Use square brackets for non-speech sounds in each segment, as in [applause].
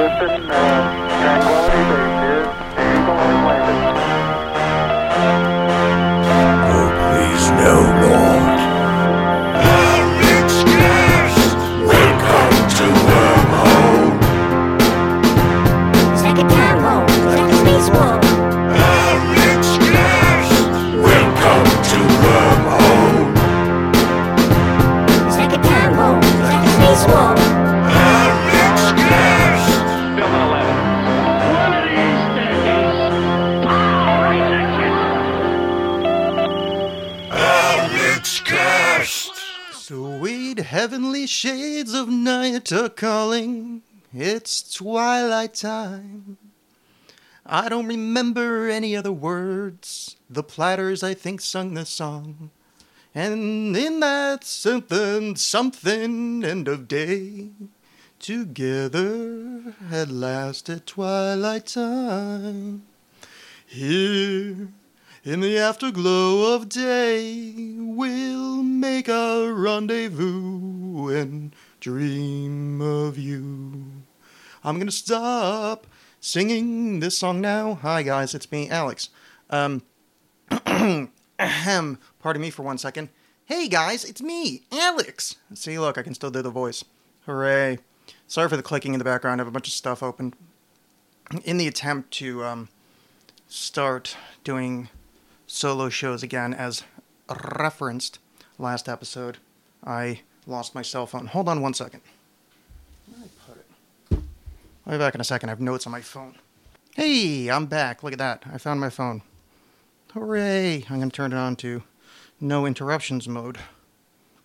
Houston, uh, Tranquility are calling. It's twilight time. I don't remember any other words. The platters, I think, sung the song. And in that something, something end of day, together at last at twilight time. Here in the afterglow of day, we'll make our rendezvous and dream of you. I'm gonna stop singing this song now. Hi guys, it's me, Alexx. Um, ahem. [clears throat] Pardon me for one second. Hey guys, it's me, Alexx. See, look, I can still do the voice. Hooray! Sorry for the clicking in the background. I have a bunch of stuff open. In the attempt to um, start doing solo shows again, as referenced last episode, I lost my cell phone. Hold on one second. Where did I put it? I'll be back in a second. I have notes on my phone. Hey, I'm back. Look at that. I found my phone. Hooray! I'm going to turn it on to no interruptions mode.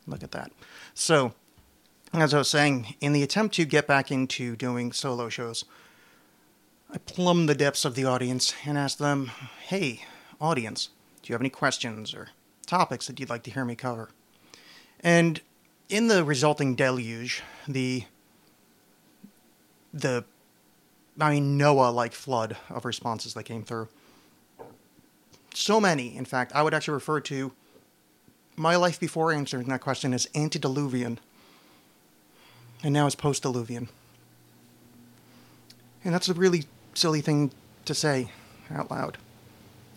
Look at that. So, as I was saying, in the attempt to get back into doing solo shows, I plumbed the depths of the audience and asked them, hey, audience, do you have any questions or topics that you'd like to hear me cover? And in the resulting deluge, the the I mean Noah like flood of responses that came through. So many, in fact, I would actually refer to my life before answering that question as antediluvian. And now it's post-diluvian. And that's a really silly thing to say out loud.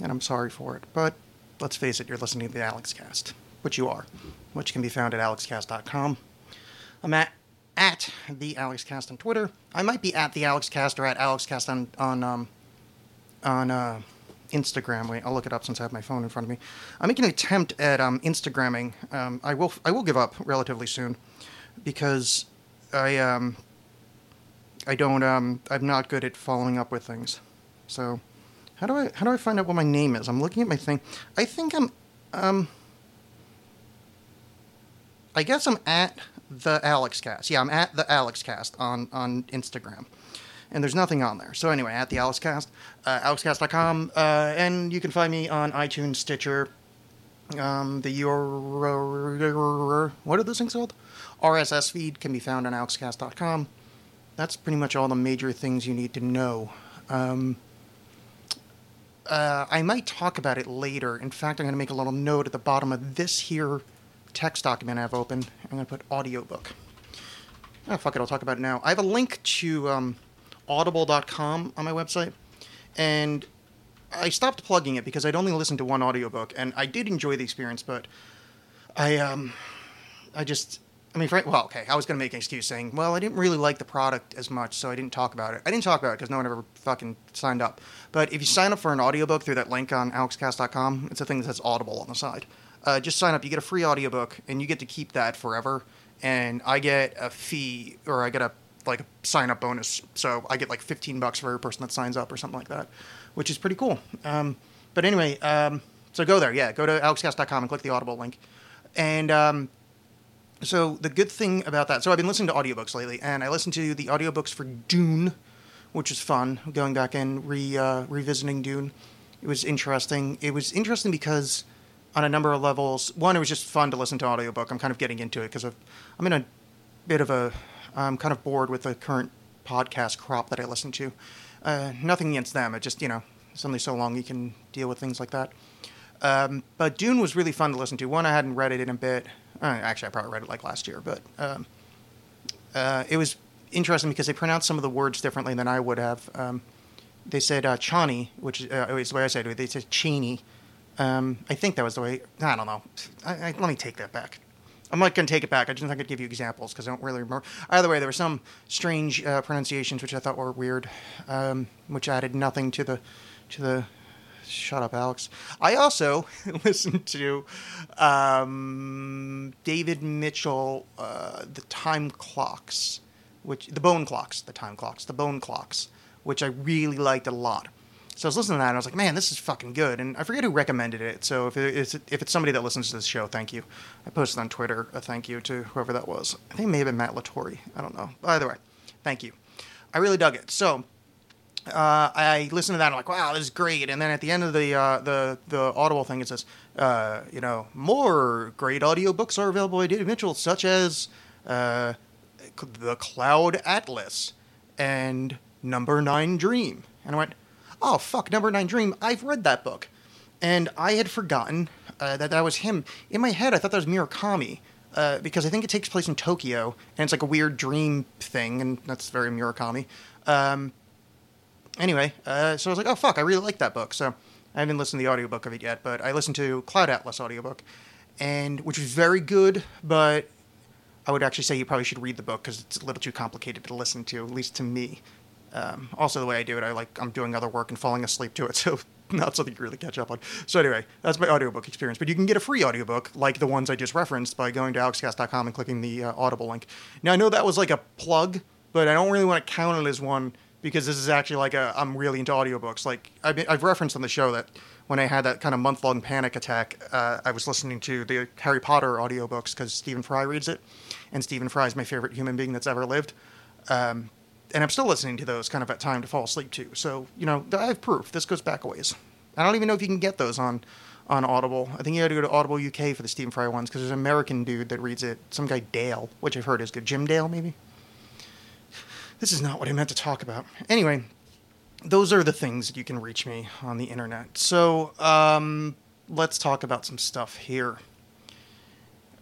And I'm sorry for it. But let's face it, you're listening to the Alexxcast, which you are, which can be found at alexxcast.com. I'm at, at the Alexxcast on Twitter. I might be at the Alexxcast or at Alexxcast on, on, um, on uh, Instagram. Wait, I'll look it up since I have my phone in front of me. I'm making an attempt at um, Instagramming. Um, I will I will give up relatively soon because I um, I don't um, I'm not good at following up with things. So how do I how do I find out what my name is? I'm looking at my thing. I think I'm um I guess I'm at the Alexxcast. Yeah, I'm at the Alexxcast on on Instagram. And there's nothing on there. So anyway, at the Alexxcast, uh, alexxcast.com, uh, and you can find me on iTunes, Stitcher, um, the your what are those things called? RSS feed can be found on alexxcast.com. That's pretty much all the major things you need to know. Um, uh, I might talk about it later. In fact, I'm going to make a little note at the bottom of this here text document I have open. I'm going to put audiobook. Oh, fuck it, I'll talk about it now. I have a link to um, audible.com on my website, and I stopped plugging it because I'd only listened to one audiobook, and I did enjoy the experience, but I, um, I just, I mean, well, okay, I was going to make an excuse saying, well, I didn't really like the product as much, so I didn't talk about it. I didn't talk about it because no one ever fucking signed up. But if you sign up for an audiobook through that link on alexxcast.com, it's a thing that says Audible on the side. Uh, just sign up, you get a free audiobook, and you get to keep that forever. And I get a fee, or I get a like a sign up bonus. So I get like 15 bucks for every person that signs up or something like that, which is pretty cool. Um, but anyway, um, so go there. Yeah, go to alexxcast.com and click the Audible link. And um, so the good thing about that, so I've been listening to audiobooks lately, and I listened to the audiobooks for Dune, which is fun. Going back and re uh, revisiting Dune, it was interesting. It was interesting because on a number of levels, one, it was just fun to listen to audiobook. I'm kind of getting into it because I'm in a bit of a, I'm kind of bored with the current podcast crop that I listen to. Uh, nothing against them. It just you know, it's only so long you can deal with things like that. Um, but Dune was really fun to listen to. One, I hadn't read it in a bit. Uh, actually, I probably read it like last year, but um, uh, it was interesting because they pronounced some of the words differently than I would have. Um, they said uh, Chani, which is, uh, is the way I said it. They said Cheney. Um, I think that was the way. I don't know. I, I, let me take that back. I'm not going to take it back. I just not to give you examples because I don't really remember. Either way, there were some strange uh, pronunciations which I thought were weird, um, which added nothing to the to the. Shut up, Alexx. I also [laughs] listened to um, David Mitchell, uh, the time clocks, which the bone clocks, the time clocks, the bone clocks, which I really liked a lot. So I was listening to that and I was like, man, this is fucking good. And I forget who recommended it. So if it's if it's somebody that listens to this show, thank you. I posted on Twitter a thank you to whoever that was. I think it may have been Matt Latore. I don't know. But either way, thank you. I really dug it. So uh, I listened to that. and I'm like, wow, this is great. And then at the end of the uh, the the Audible thing, it says, uh, you know, more great audiobooks are available by David Mitchell, such as uh, the Cloud Atlas and Number Nine Dream. And I went, oh fuck, Number Nine Dream. I've read that book, and I had forgotten uh, that that was him. In my head, I thought that was Murakami. Uh, because I think it takes place in Tokyo, and it's like a weird dream thing, and that's very Murakami. Um, anyway, uh, so I was like, oh fuck, I really like that book. So I haven't listened to the audiobook of it yet, but I listened to Cloud Atlas audiobook, and which was very good, but I would actually say you probably should read the book because it's a little too complicated to listen to, at least to me. Um, also, the way I do it, I like I'm doing other work and falling asleep to it, [laughs] so not something you really catch up on. So anyway, that's my audiobook experience. But you can get a free audiobook like the ones I just referenced by going to alexxcast.com and clicking the uh, Audible link. Now I know that was like a plug, but I don't really want to count it as one because this is actually like a I'm really into audiobooks. Like I've, been, I've referenced on the show that when I had that kind of month long panic attack, uh, I was listening to the Harry Potter audiobooks because Stephen Fry reads it, and Stephen Fry is my favorite human being that's ever lived. Um, and I'm still listening to those kind of at time to fall asleep to. So you know, I have proof. This goes back a ways. I don't even know if you can get those on on Audible. I think you got to go to Audible UK for the Stephen Fry ones because there's an American dude that reads it. Some guy Dale, which I've heard is good. Jim Dale, maybe. This is not what I meant to talk about. Anyway, those are the things that you can reach me on the internet. So um, let's talk about some stuff here.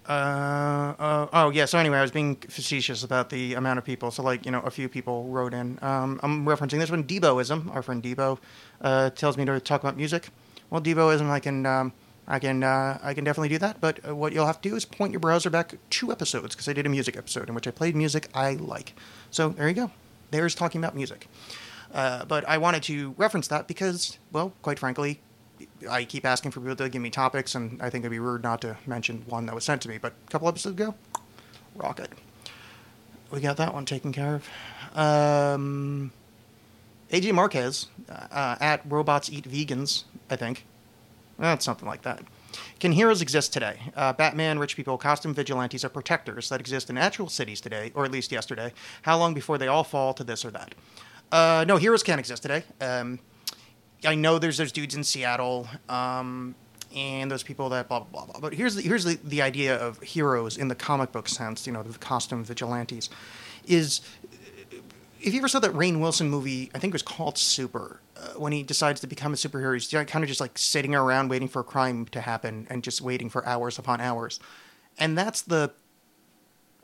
Uh, uh, oh yeah. So anyway, I was being facetious about the amount of people. So like you know, a few people wrote in. Um, I'm referencing this one. Deboism, our friend Debo, uh, tells me to talk about music. Well, Deboism, I can, um, I can, uh, I can definitely do that. But uh, what you'll have to do is point your browser back two episodes because I did a music episode in which I played music I like. So there you go. There's talking about music. But I wanted to reference that because, well, quite frankly, I keep asking for people to give me topics, and I think it'd be rude not to mention one that was sent to me. But a couple episodes ago, rocket. We got that one taken care of. Um, AJ Marquez uh, at Robots Eat Vegans, I think. That's something like that. Can heroes exist today? Uh, Batman, rich people, costume vigilantes are protectors that exist in actual cities today, or at least yesterday. How long before they all fall to this or that? Uh, no, heroes can't exist today. Um, I know there's those dudes in Seattle, um, and those people that blah blah blah blah. But here's the, here's the, the idea of heroes in the comic book sense. You know, the costume vigilantes is. If you ever saw that Rainn Wilson movie, I think it was called Super, uh, when he decides to become a superhero, he's kind of just like sitting around waiting for a crime to happen and just waiting for hours upon hours, and that's the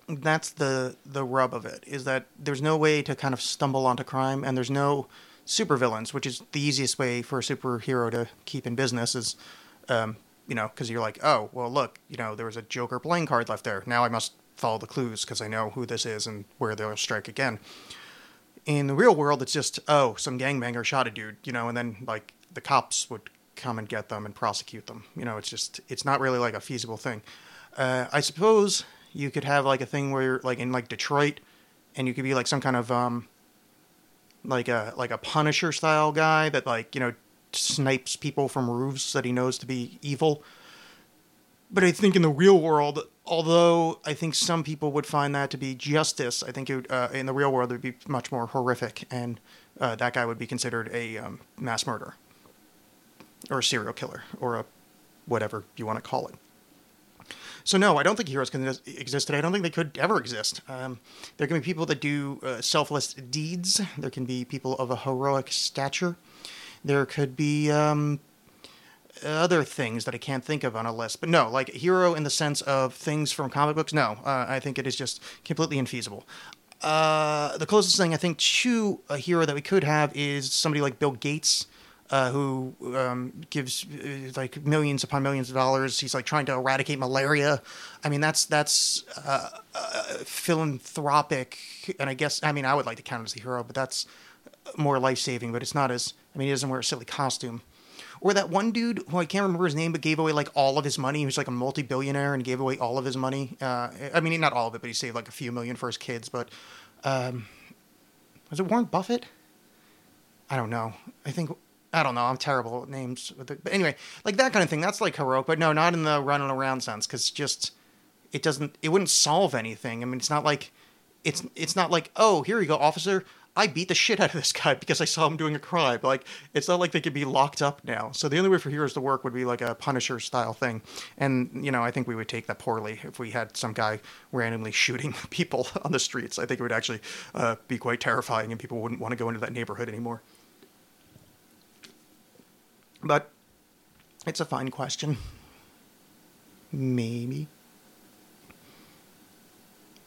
that's the the rub of it is that there's no way to kind of stumble onto crime and there's no supervillains, which is the easiest way for a superhero to keep in business is, um, you know, because you're like, oh, well, look, you know, there was a Joker playing card left there. Now I must follow the clues because I know who this is and where they'll strike again. In the real world, it's just, oh, some gangbanger shot a dude, you know, and then like the cops would come and get them and prosecute them. You know, it's just, it's not really like a feasible thing. Uh, I suppose you could have like a thing where, like in like Detroit, and you could be like some kind of um, like a like a Punisher style guy that like you know snipes people from roofs that he knows to be evil. But I think in the real world, although I think some people would find that to be justice, I think it, uh, in the real world it would be much more horrific, and uh, that guy would be considered a um, mass murderer or a serial killer or a whatever you want to call it. So no, I don't think heroes can exist today. I don't think they could ever exist. Um, there can be people that do uh, selfless deeds. There can be people of a heroic stature. There could be um, other things that I can't think of on a list. But no, like a hero in the sense of things from comic books. No, uh, I think it is just completely infeasible. uh, the closest thing I think to a hero that we could have is somebody like Bill Gates, uh, who um, gives uh, like millions upon millions of dollars. He's like trying to eradicate malaria. I mean, that's that's uh, uh, philanthropic, and I guess I mean I would like to count as a hero, but that's more life saving. But it's not as I mean he doesn't wear a silly costume. Or that one dude who I can't remember his name, but gave away like all of his money. He was like a multi-billionaire and gave away all of his money. Uh, I mean, not all of it, but he saved like a few million for his kids. But um, was it Warren Buffett? I don't know. I think I don't know. I'm terrible at names. But anyway, like that kind of thing. That's like heroic, but no, not in the running around sense. Because just it doesn't. It wouldn't solve anything. I mean, it's not like it's it's not like oh here you go, officer. I beat the shit out of this guy because I saw him doing a crime. Like it's not like they could be locked up now. So the only way for heroes to work would be like a Punisher style thing. And you know, I think we would take that poorly if we had some guy randomly shooting [laughs] people on the streets. I think it would actually uh, be quite terrifying, and people wouldn't want to go into that neighborhood anymore. But it's a fine question. Maybe.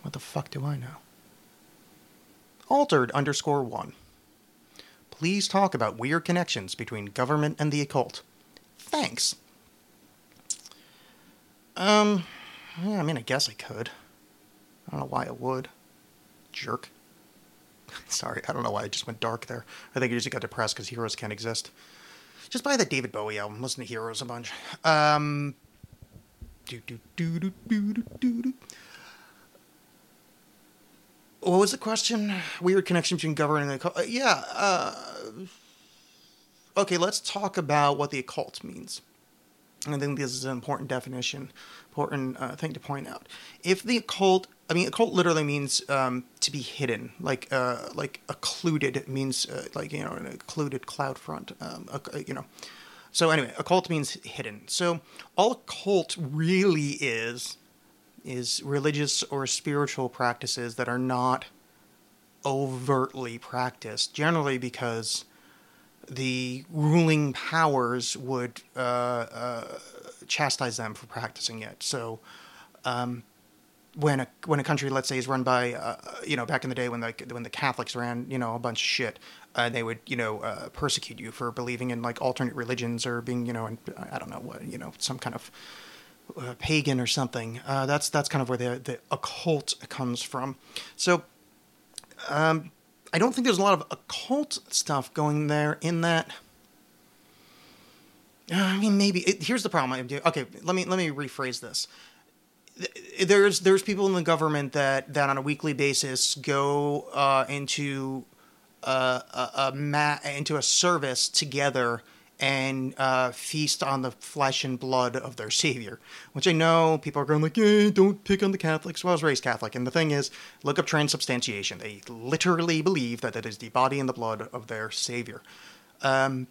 What the fuck do I know? Altered underscore one. Please talk about weird connections between government and the occult. Thanks. Um, yeah, I mean, I guess I could. I don't know why I would. Jerk. [laughs] Sorry, I don't know why I just went dark there. I think I just got depressed because heroes can't exist. Just buy the David Bowie album. Listen to Heroes a bunch. Um, do, do, do, do, do, do, do. What was the question? Weird connection between governing and occult. Uh, yeah. Uh, okay, let's talk about what the occult means. I think this is an important definition, important uh, thing to point out. If the occult I mean, occult literally means um, to be hidden, like uh, like occluded means uh, like you know an occluded cloud front, um, occ- you know. So anyway, occult means hidden. So all occult really is is religious or spiritual practices that are not overtly practiced, generally because the ruling powers would uh, uh, chastise them for practicing it. So, um, when a when a country, let's say, is run by, uh, you know, back in the day when the when the Catholics ran, you know, a bunch of shit, uh, they would, you know, uh, persecute you for believing in like alternate religions or being, you know, I don't know what, you know, some kind of uh, pagan or something. Uh, that's that's kind of where the the occult comes from. So. Um, I don't think there's a lot of occult stuff going there in that. Uh, I mean, maybe it, here's the problem. Okay, let me let me rephrase this. Th- There's there's people in the government that that on a weekly basis go uh, into uh, a, a ma- into a service together and uh, feast on the flesh and blood of their savior. Which I know people are going like, "Yeah, don't pick on the Catholics." Well, I was raised Catholic, and the thing is, look up transubstantiation. They literally believe that it is the body and the blood of their savior. Um,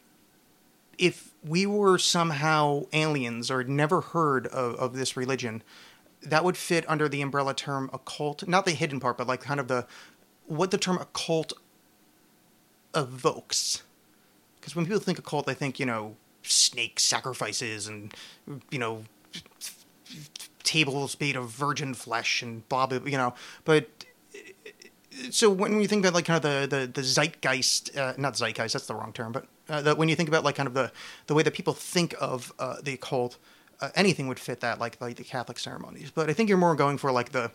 if we were somehow aliens or never heard of, of this religion, that would fit under the umbrella term occult. Not the hidden part, but like kind of the what the term occult evokes. Because when people think occult, they think, you know, snake sacrifices and, you know, tables made of virgin flesh and blah, blah, you know. But so when you think about like kind of the the, the zeitgeist, uh, not zeitgeist, that's the wrong term, but uh, when you think about like kind of the the way that people think of uh, the occult, uh, anything would fit that, like like the Catholic ceremonies. But I think you're more going for like the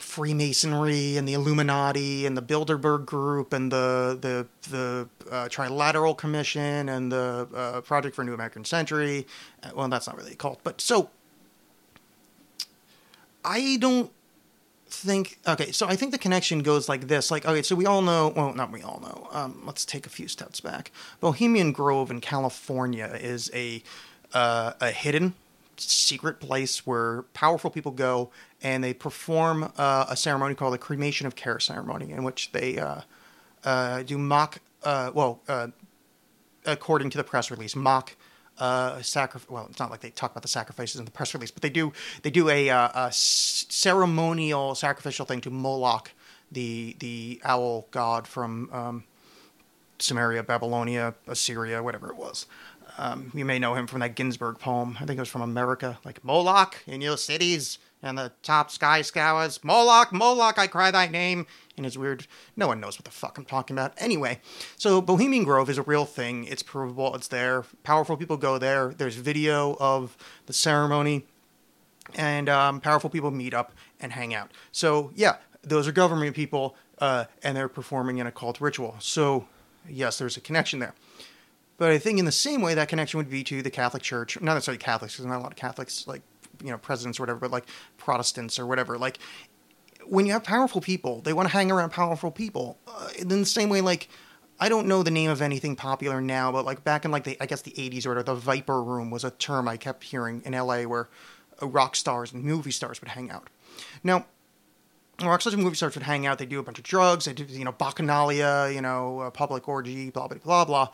Freemasonry and the Illuminati and the Bilderberg Group and the the the uh, Trilateral Commission and the uh, Project for a New American Century. Uh, well, that's not really a cult, but so I don't think okay so i think the connection goes like this like okay so we all know well not we all know um, let's take a few steps back bohemian grove in california is a uh, a hidden secret place where powerful people go and they perform uh, a ceremony called the cremation of care ceremony in which they uh, uh, do mock uh, well uh, according to the press release mock sacrifice. Well, it's not like they talk about the sacrifices in the press release, but they do. They do a, ceremonial sacrificial thing to Moloch, the the owl god from um, Sumeria, Babylonia, Assyria, whatever it was. Um, you may know him from that Ginsberg poem. I think it was from America, like Moloch in your cities, and the top sky scowers, Moloch, Moloch, I cry thy name. And it's weird, no one knows what the fuck I'm talking about. Anyway, so Bohemian Grove is a real thing. It's provable. It's there. Powerful people go there. There's video of the ceremony, and um, powerful people meet up and hang out. So yeah, those are government people, uh, and they're performing an occult ritual. So yes, there's a connection there. But I think in the same way that connection would be to the Catholic Church, not necessarily Catholics, because not a lot of Catholics like you know presidents or whatever, but like Protestants or whatever. Like when you have powerful people, they want to hang around powerful people. Uh, in the same way, like I don't know the name of anything popular now, but like back in like the I guess the '80s or the Viper Room was a term I kept hearing in LA where uh, rock stars and movie stars would hang out. Now rock stars and movie stars would hang out. They do a bunch of drugs. They do, you know, bacchanalia, you know, uh, public orgy, blah blah blah blah.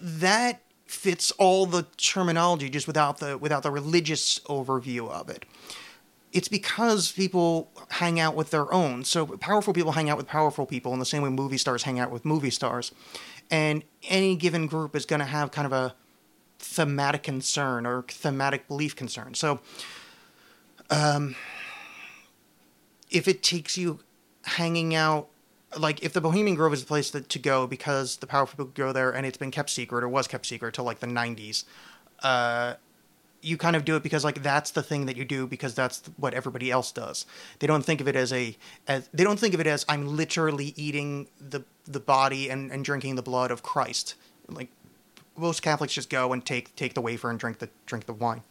That fits all the terminology, just without the without the religious overview of it. It's because people hang out with their own. So powerful people hang out with powerful people in the same way movie stars hang out with movie stars. And any given group is going to have kind of a thematic concern or thematic belief concern. So um, if it takes you hanging out like if the Bohemian Grove is the place to, to go because the powerful people go there and it's been kept secret or was kept secret till like the 90s uh you kind of do it because like that's the thing that you do because that's what everybody else does. They don't think of it as a as they don't think of it as i'm literally eating the the body and, and drinking the blood of christ. Like most catholics just go and take take the wafer and drink the drink the wine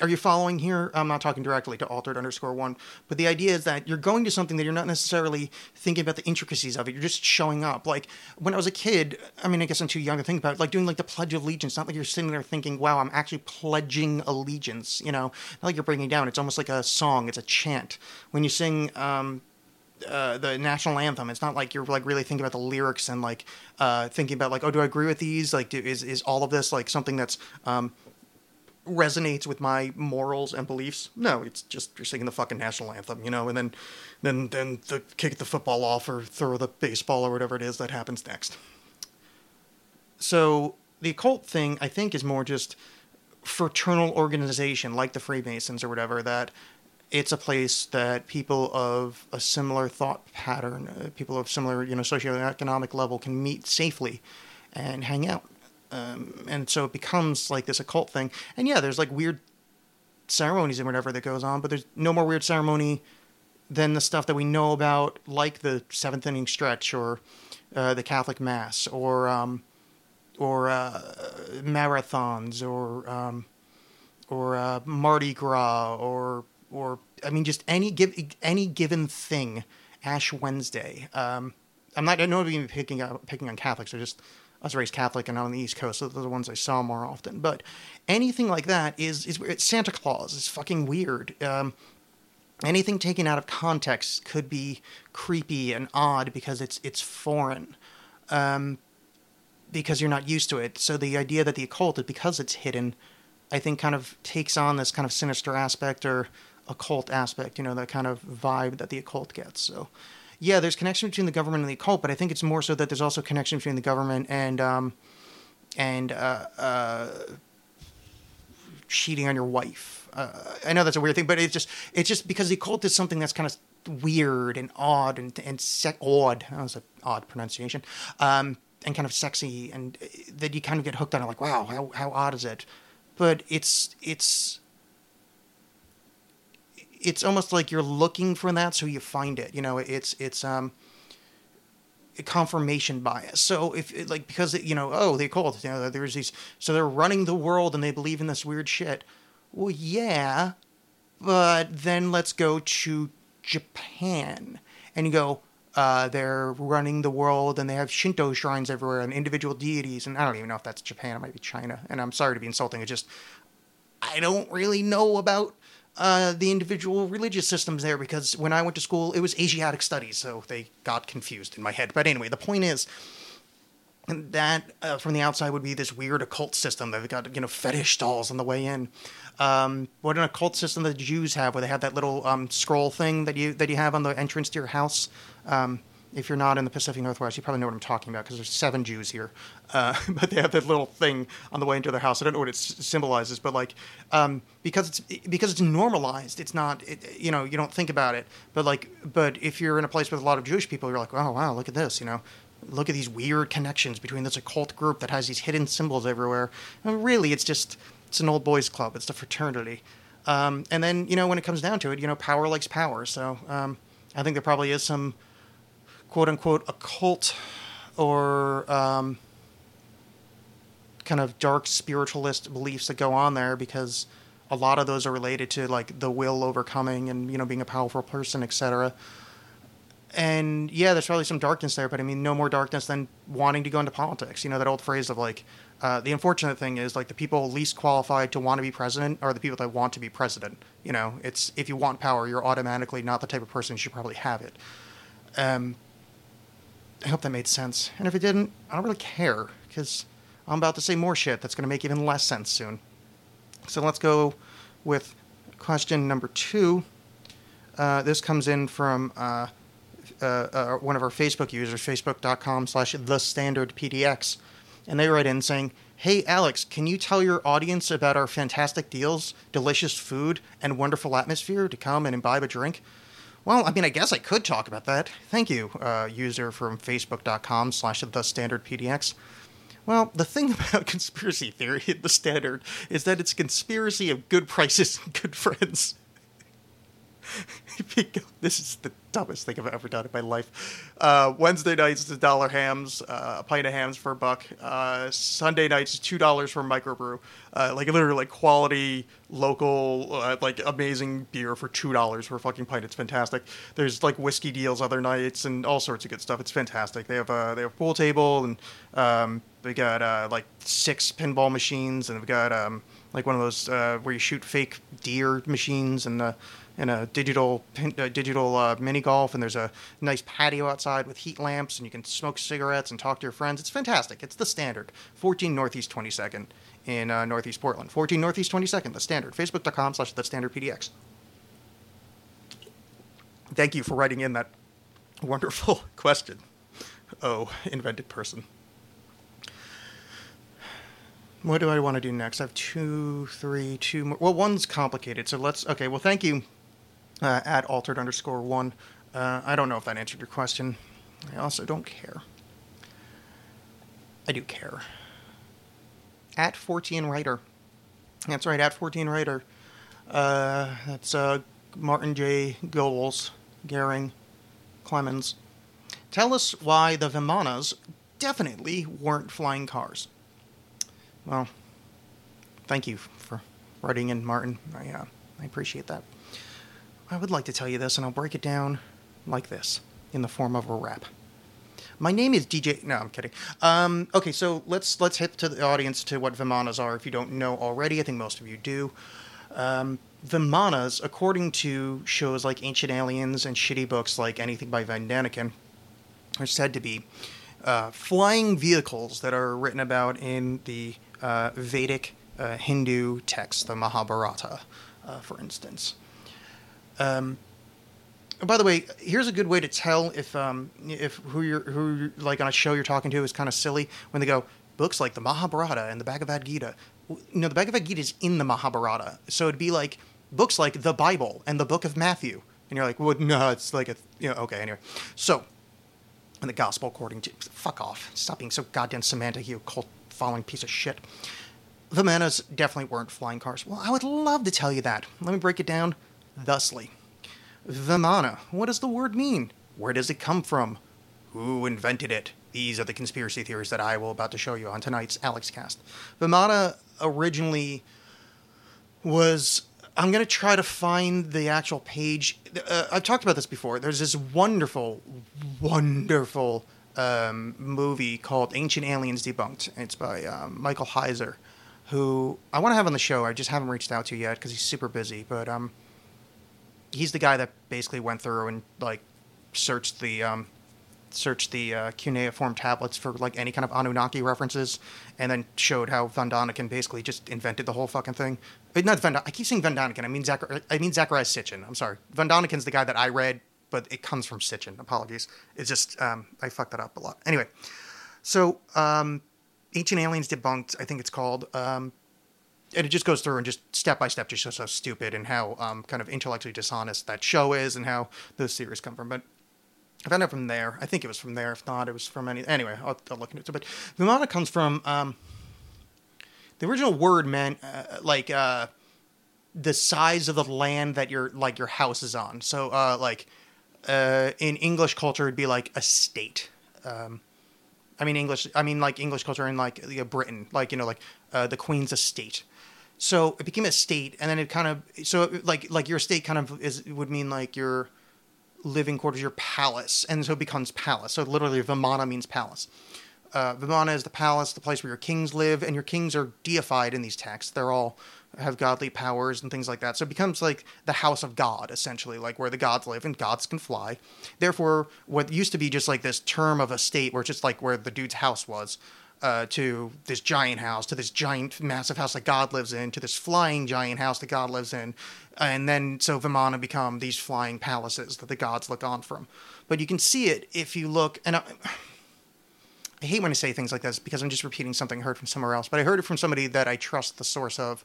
are you following here? I'm not talking directly to altered underscore one, but the idea is that you're going to something that you're not necessarily thinking about the intricacies of it. You're just showing up. Like when I was a kid, I mean, I guess I'm too young to think about it, like doing like the Pledge of Allegiance. Not like you're sitting there thinking, wow, I'm actually pledging allegiance, you know, not like you're bringing it down. It's almost like a song, it's a chant. When you sing, um, uh, the national anthem. It's not like you're like really thinking about the lyrics and like uh, thinking about like, oh, do I agree with these? Like, do, is is all of this like something that's um, resonates with my morals and beliefs. No, it's just you're singing the fucking national anthem, you know, and then then then the kick the football off or throw the baseball or whatever it is that happens next. So the occult thing, I think, is more just fraternal organization, like the Freemasons or whatever. That it's a place that people of a similar thought pattern, uh, people of similar you know socioeconomic level, can meet safely and hang out um, and so it becomes like this occult thing. And yeah, there's like weird ceremonies and whatever that goes on, but there's no more weird ceremony than the stuff that we know about, like the seventh inning stretch or uh, the Catholic Mass or um, or uh, marathons or um, or uh, Mardi Gras or or I mean just any give any given thing. Ash Wednesday. Um, I'm not. I don't even picking up picking on Catholics. I just I was raised Catholic and on the East Coast, so those are the ones I saw more often. But anything like that is is it's Santa Claus is fucking weird. Um, anything taken out of context could be creepy and odd because it's it's foreign, um, because you're not used to it. So the idea that the occult is because it's hidden, I think, kind of takes on this kind of sinister aspect or occult aspect. You know, that kind of vibe that the occult gets. So yeah, there's connection between the government and the occult, but I think it's more so that there's also connection between the government and um, and uh, uh, cheating on your wife. Uh, I know that's a weird thing, but it's just it's just because the occult is something that's kind of weird and odd and and sec- odd. That was an odd pronunciation. Um, and kind of sexy, and uh, that you kind of get hooked on it. Like, wow, how how odd is it? But it's it's it's almost like you're looking for that, so you find it. You know, it's it's um confirmation bias. So if like because you know, oh, they called you know, there's these, so they're running the world and they believe in this weird shit. Well, yeah, but then let's go to Japan and you go. Uh, they're running the world and they have Shinto shrines everywhere and individual deities. And I don't even know if that's Japan. It might be China. And I'm sorry to be insulting. It just, I don't really know about uh, the individual religious systems there because when I went to school, it was Asiatic studies, so they got confused in my head. But anyway, the point is that uh, from the outside would be this weird occult system. They've got you know fetish dolls on the way in. Um, what an occult system that the Jews have, where they have that little um, scroll thing that you that you have on the entrance to your house. Um, if you're not in the Pacific Northwest, you probably know what I'm talking about because there's seven Jews here. Uh, [laughs] but they have that little thing on the way into their house. I don't know what it symbolizes, but like um, because it's because it's normalized. It's not it, you know you don't think about it. But like but if you're in a place with a lot of Jewish people, you're like oh wow look at this you know look at these weird connections between this occult group that has these hidden symbols everywhere. And really, it's just it's an old boys club. It's the fraternity. Um, and then you know when it comes down to it, you know power likes power. So um, I think there probably is some quote unquote occult or um, kind of dark spiritualist beliefs that go on there because a lot of those are related to like the will overcoming and you know being a powerful person, etc. And yeah, there's probably some darkness there, but I mean, no more darkness than wanting to go into politics. You know that old phrase of like, uh, the unfortunate thing is like the people least qualified to want to be president are the people that want to be president. You know, it's if you want power, you're automatically not the type of person who should probably have it. Um, I hope that made sense. And if it didn't, I don't really care because I'm about to say more shit that's going to make even less sense soon. So let's go with question number two. Uh, this comes in from uh, uh, uh, one of our Facebook users, facebook.com slash the standard PDX. And they write in saying, Hey, Alexx, can you tell your audience about our fantastic deals, delicious food, and wonderful atmosphere to come and imbibe a drink? Well, I mean, I guess I could talk about that. Thank you, uh, user from facebook.com slash the standard PDX. Well, the thing [laughs] about conspiracy theory in the standard is that it's conspiracy of good prices and good friends. [laughs] this is the dumbest thing I've ever done in my life. Uh, Wednesday nights is dollar hams, uh, a pint of hams for a buck. Uh, Sunday nights is two dollars for a microbrew. Uh, like literally, like quality local, uh, like amazing beer for two dollars for a fucking pint. It's fantastic. There's like whiskey deals other nights and all sorts of good stuff. It's fantastic. They have uh, they have a pool table and um, they got like six pinball machines and they've got um, like one of those where you shoot fake deer machines and and a digital uh, digital uh, mini golf and there's a nice patio outside with heat lamps and you can smoke cigarettes and talk to your friends. It's fantastic. It's the standard. 14 Northeast 22nd in uh, Northeast Portland. 14 Northeast 22nd, the standard. Facebook.com slash the standard PDX. Thank you for writing in that wonderful [laughs] question. Oh, invented person. What do I want to do next? I have two, three, two more. Well, one's complicated, so let's. Okay, well, thank you uh, at altered underscore one. Uh, I don't know if that answered your question. I also don't care. I do care. At 14 Writer. That's right, at 14 Writer. Uh, that's uh, Martin J. Goals, Gehring, Clemens. Tell us why the Vimanas definitely weren't flying cars. Well, thank you for writing in, Martin. I, uh, I appreciate that. I would like to tell you this, and I'll break it down like this in the form of a rap. My name is DJ. No, I'm kidding. Um, okay, so let's let's hit to the audience to what Vimanas are. If you don't know already, I think most of you do. Um, Vimanas, according to shows like Ancient Aliens and shitty books like anything by Van Daniken, are said to be uh, flying vehicles that are written about in the uh, Vedic uh, Hindu text, the Mahabharata, uh, for instance. Um, by the way, here's a good way to tell if um, if who you're who you're, like on a show you're talking to is kind of silly when they go books like the Mahabharata and the Bhagavad Gita. You know, the Bhagavad Gita is in the Mahabharata, so it'd be like books like the Bible and the Book of Matthew, and you're like, well, no, it's like a you know, okay, anyway. So, and the Gospel according to fuck off, stop being so goddamn semantic, you cult following piece of shit. The Manas definitely weren't flying cars. Well, I would love to tell you that. Let me break it down thusly. Vimana. What does the word mean? Where does it come from? Who invented it? These are the conspiracy theories that I will about to show you on tonight's Alexxcast. Vimana originally was. I'm going to try to find the actual page. Uh, I've talked about this before. There's this wonderful, wonderful um, movie called Ancient Aliens Debunked. It's by um, Michael Heiser, who I want to have on the show. I just haven't reached out to yet because he's super busy. But um, he's the guy that basically went through and like searched the um, searched the uh, cuneiform tablets for like any kind of Anunnaki references, and then showed how Van Daniken basically just invented the whole fucking thing. Uh, Not Van. Don- I keep saying Van Daniken. I mean Zachar- I mean Zacharias Sitchin. I'm sorry. Van Daniken's the guy that I read but it comes from Sitchin. Apologies. It's just um, I fucked that up a lot. Anyway, so um, Ancient Aliens Debunked, I think it's called. Um, and it just goes through and just step by step just shows how stupid and how um, kind of intellectually dishonest that show is and how those series come from. But I found out from there. I think it was from there. If not, it was from any. Anyway, I'll, I'll look into it. But Vimana comes from um, the original word meant uh, like uh, the size of the land that your like your house is on. So uh, like uh, in English culture, it'd be like a state. Um, I mean English. I mean like English culture in like Britain, like you know like uh, the Queen's estate. So it became a state, and then it kind of so like like your state kind of is would mean like your living quarters, your palace, and so it becomes palace. So literally, Vimana means palace. Uh, Vimana is the palace, the place where your kings live, and your kings are deified in these texts. They're all have godly powers and things like that. So it becomes like the house of God, essentially, like where the gods live, and gods can fly. Therefore, what used to be just like this term of a state, where it's just like where the dude's house was, uh, to this giant house, to this giant, massive house that God lives in, to this flying giant house that God lives in, and then so Vimana become these flying palaces that the gods look on from. But you can see it if you look, and I, I hate when I say things like this because I'm just repeating something I heard from somewhere else, but I heard it from somebody that I trust the source of.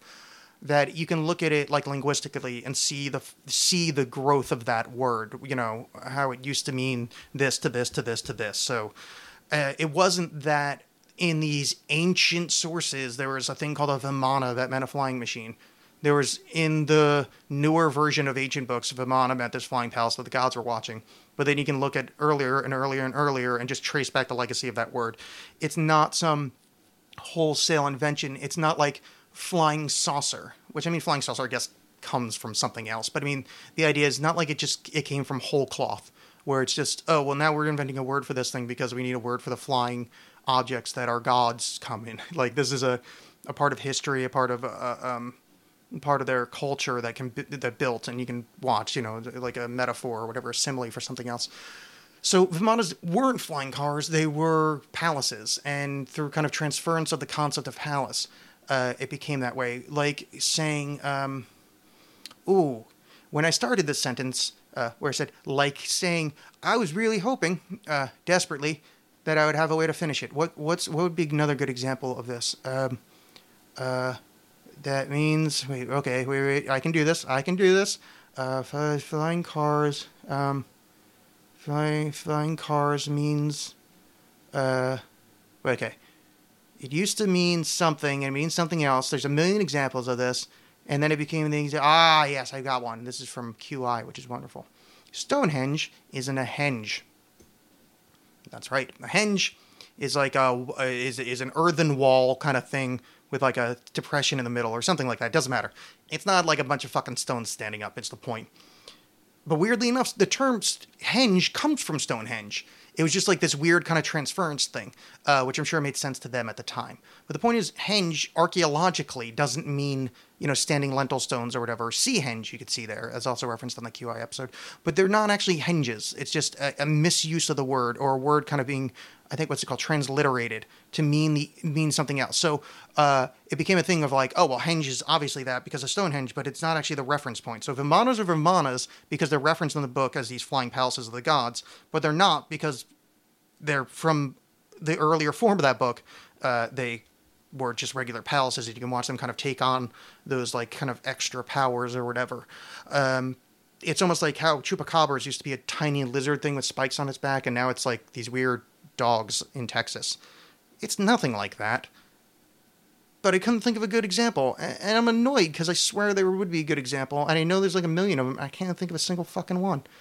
That you can look at it like linguistically and see the see the growth of that word. You know how it used to mean this to this to this to this. So uh, it wasn't that in these ancient sources there was a thing called a Vimana that meant a flying machine. There was in the newer version of ancient books, Vimana meant this flying palace that the gods were watching. But then you can look at earlier and earlier and earlier and just trace back the legacy of that word. It's not some wholesale invention. It's not like flying saucer, which I mean, flying saucer, I guess, comes from something else. But I mean, the idea is not like it just it came from whole cloth, where it's just oh well now we're inventing a word for this thing because we need a word for the flying objects that are gods come in. [laughs] Like this is a a part of history, a part of uh, um, part of their culture that can that built and you can watch you know like a metaphor or whatever a simile for something else so vimanas weren't flying cars they were palaces and through kind of transference of the concept of palace uh, it became that way like saying um, ooh when i started this sentence uh, where i said like saying i was really hoping uh, desperately that i would have a way to finish it. What what's what would be another good example of this? Um, uh, that means wait okay wait wait i can do this i can do this. Uh, flying cars um, flying flying cars means uh okay. It used to mean something and it means something else. There's a million examples of this and then it became exa- ah yes i got one. This is from qi which is wonderful. Stonehenge isn't a henge that's right a henge is like a is is an earthen wall kind of thing with like a depression in the middle or something like that. It doesn't matter. It's not like a bunch of fucking stones standing up. It's the point. But weirdly enough, the term henge comes from Stonehenge. It was just like this weird kind of transference thing, uh, which I'm sure made sense to them at the time. But the point is, henge archaeologically doesn't mean you know standing lintel stones or whatever. Sea henge you could see there, as also referenced on the QI episode. But they're not actually henges. It's just a, a misuse of the word or a word kind of being I think what's it called transliterated to mean the mean something else. So uh, it became a thing of like, oh well, henge is obviously that because of Stonehenge, but it's not actually the reference point. So Vimanas are Vimanas because they're referenced in the book as these flying palaces of the gods, but they're not because they're from the earlier form of that book. Uh, they were just regular palaces. And you can watch them kind of take on those like kind of extra powers or whatever. Um, it's almost like how chupacabras used to be a tiny lizard thing with spikes on its back, and now it's like these weird dogs in Texas. It's nothing like that. But I couldn't think of a good example, and I'm annoyed because I swear there would be a good example, and I know there's like a million of them. I can't think of a single fucking one. [sighs]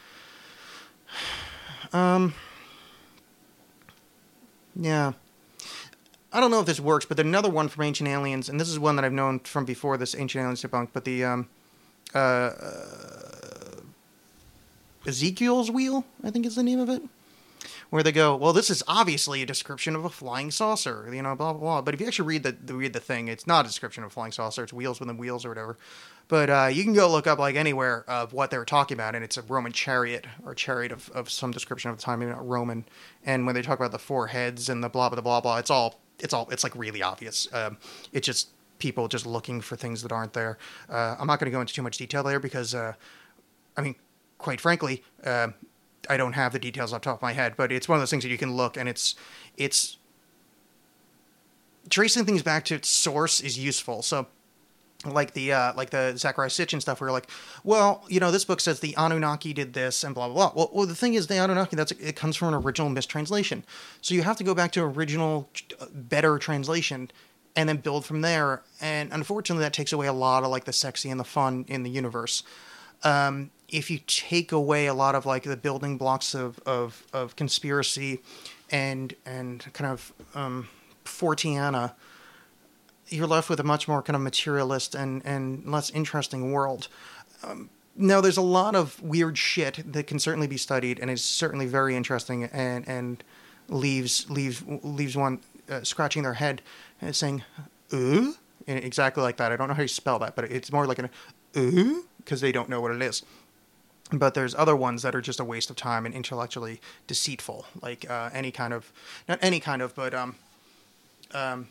Um. Yeah. I don't know if this works, but another one from Ancient Aliens, and this is one that I've known from before this Ancient Aliens debunk. But the um, uh, uh, Ezekiel's wheel, I think is the name of it where they go, well, this is obviously a description of a flying saucer, you know, blah blah blah. But if you actually read the, the read the thing, it's not a description of a flying saucer. It's wheels within wheels or whatever. But uh, you can go look up like anywhere of what they were talking about, and it's a Roman chariot or chariot of, of some description of the time, maybe not Roman. And when they talk about the four heads and the blah blah blah blah, it's all it's all it's like really obvious. Um, it's just people just looking for things that aren't there. Uh, I'm not going to go into too much detail there because, uh, I mean, quite frankly, uh, I don't have the details off the top of my head, but it's one of those things that you can look and it's it's tracing things back to its source is useful. So like the uh, like the Zecharia Sitchin stuff, where you're like, well, you know, this book says the Anunnaki did this and blah blah blah. Well, well the thing is, the Anunnaki that's it comes from an original mistranslation, so you have to go back to original, uh, better translation, and then build from there. And unfortunately, that takes away a lot of like the sexy and the fun in the universe. Um, if you take away a lot of like the building blocks of of, of conspiracy, and and kind of um, Forteana you're left with a much more kind of materialist and, and less interesting world. Um, now, there's a lot of weird shit that can certainly be studied and is certainly very interesting and, and leaves leaves leaves one uh, scratching their head and saying, "Ooh," exactly like that. I don't know how you spell that, but it's more like an "ooh" because they don't know what it is. But there's other ones that are just a waste of time and intellectually deceitful, like uh, any kind of, not any kind of, but um, um,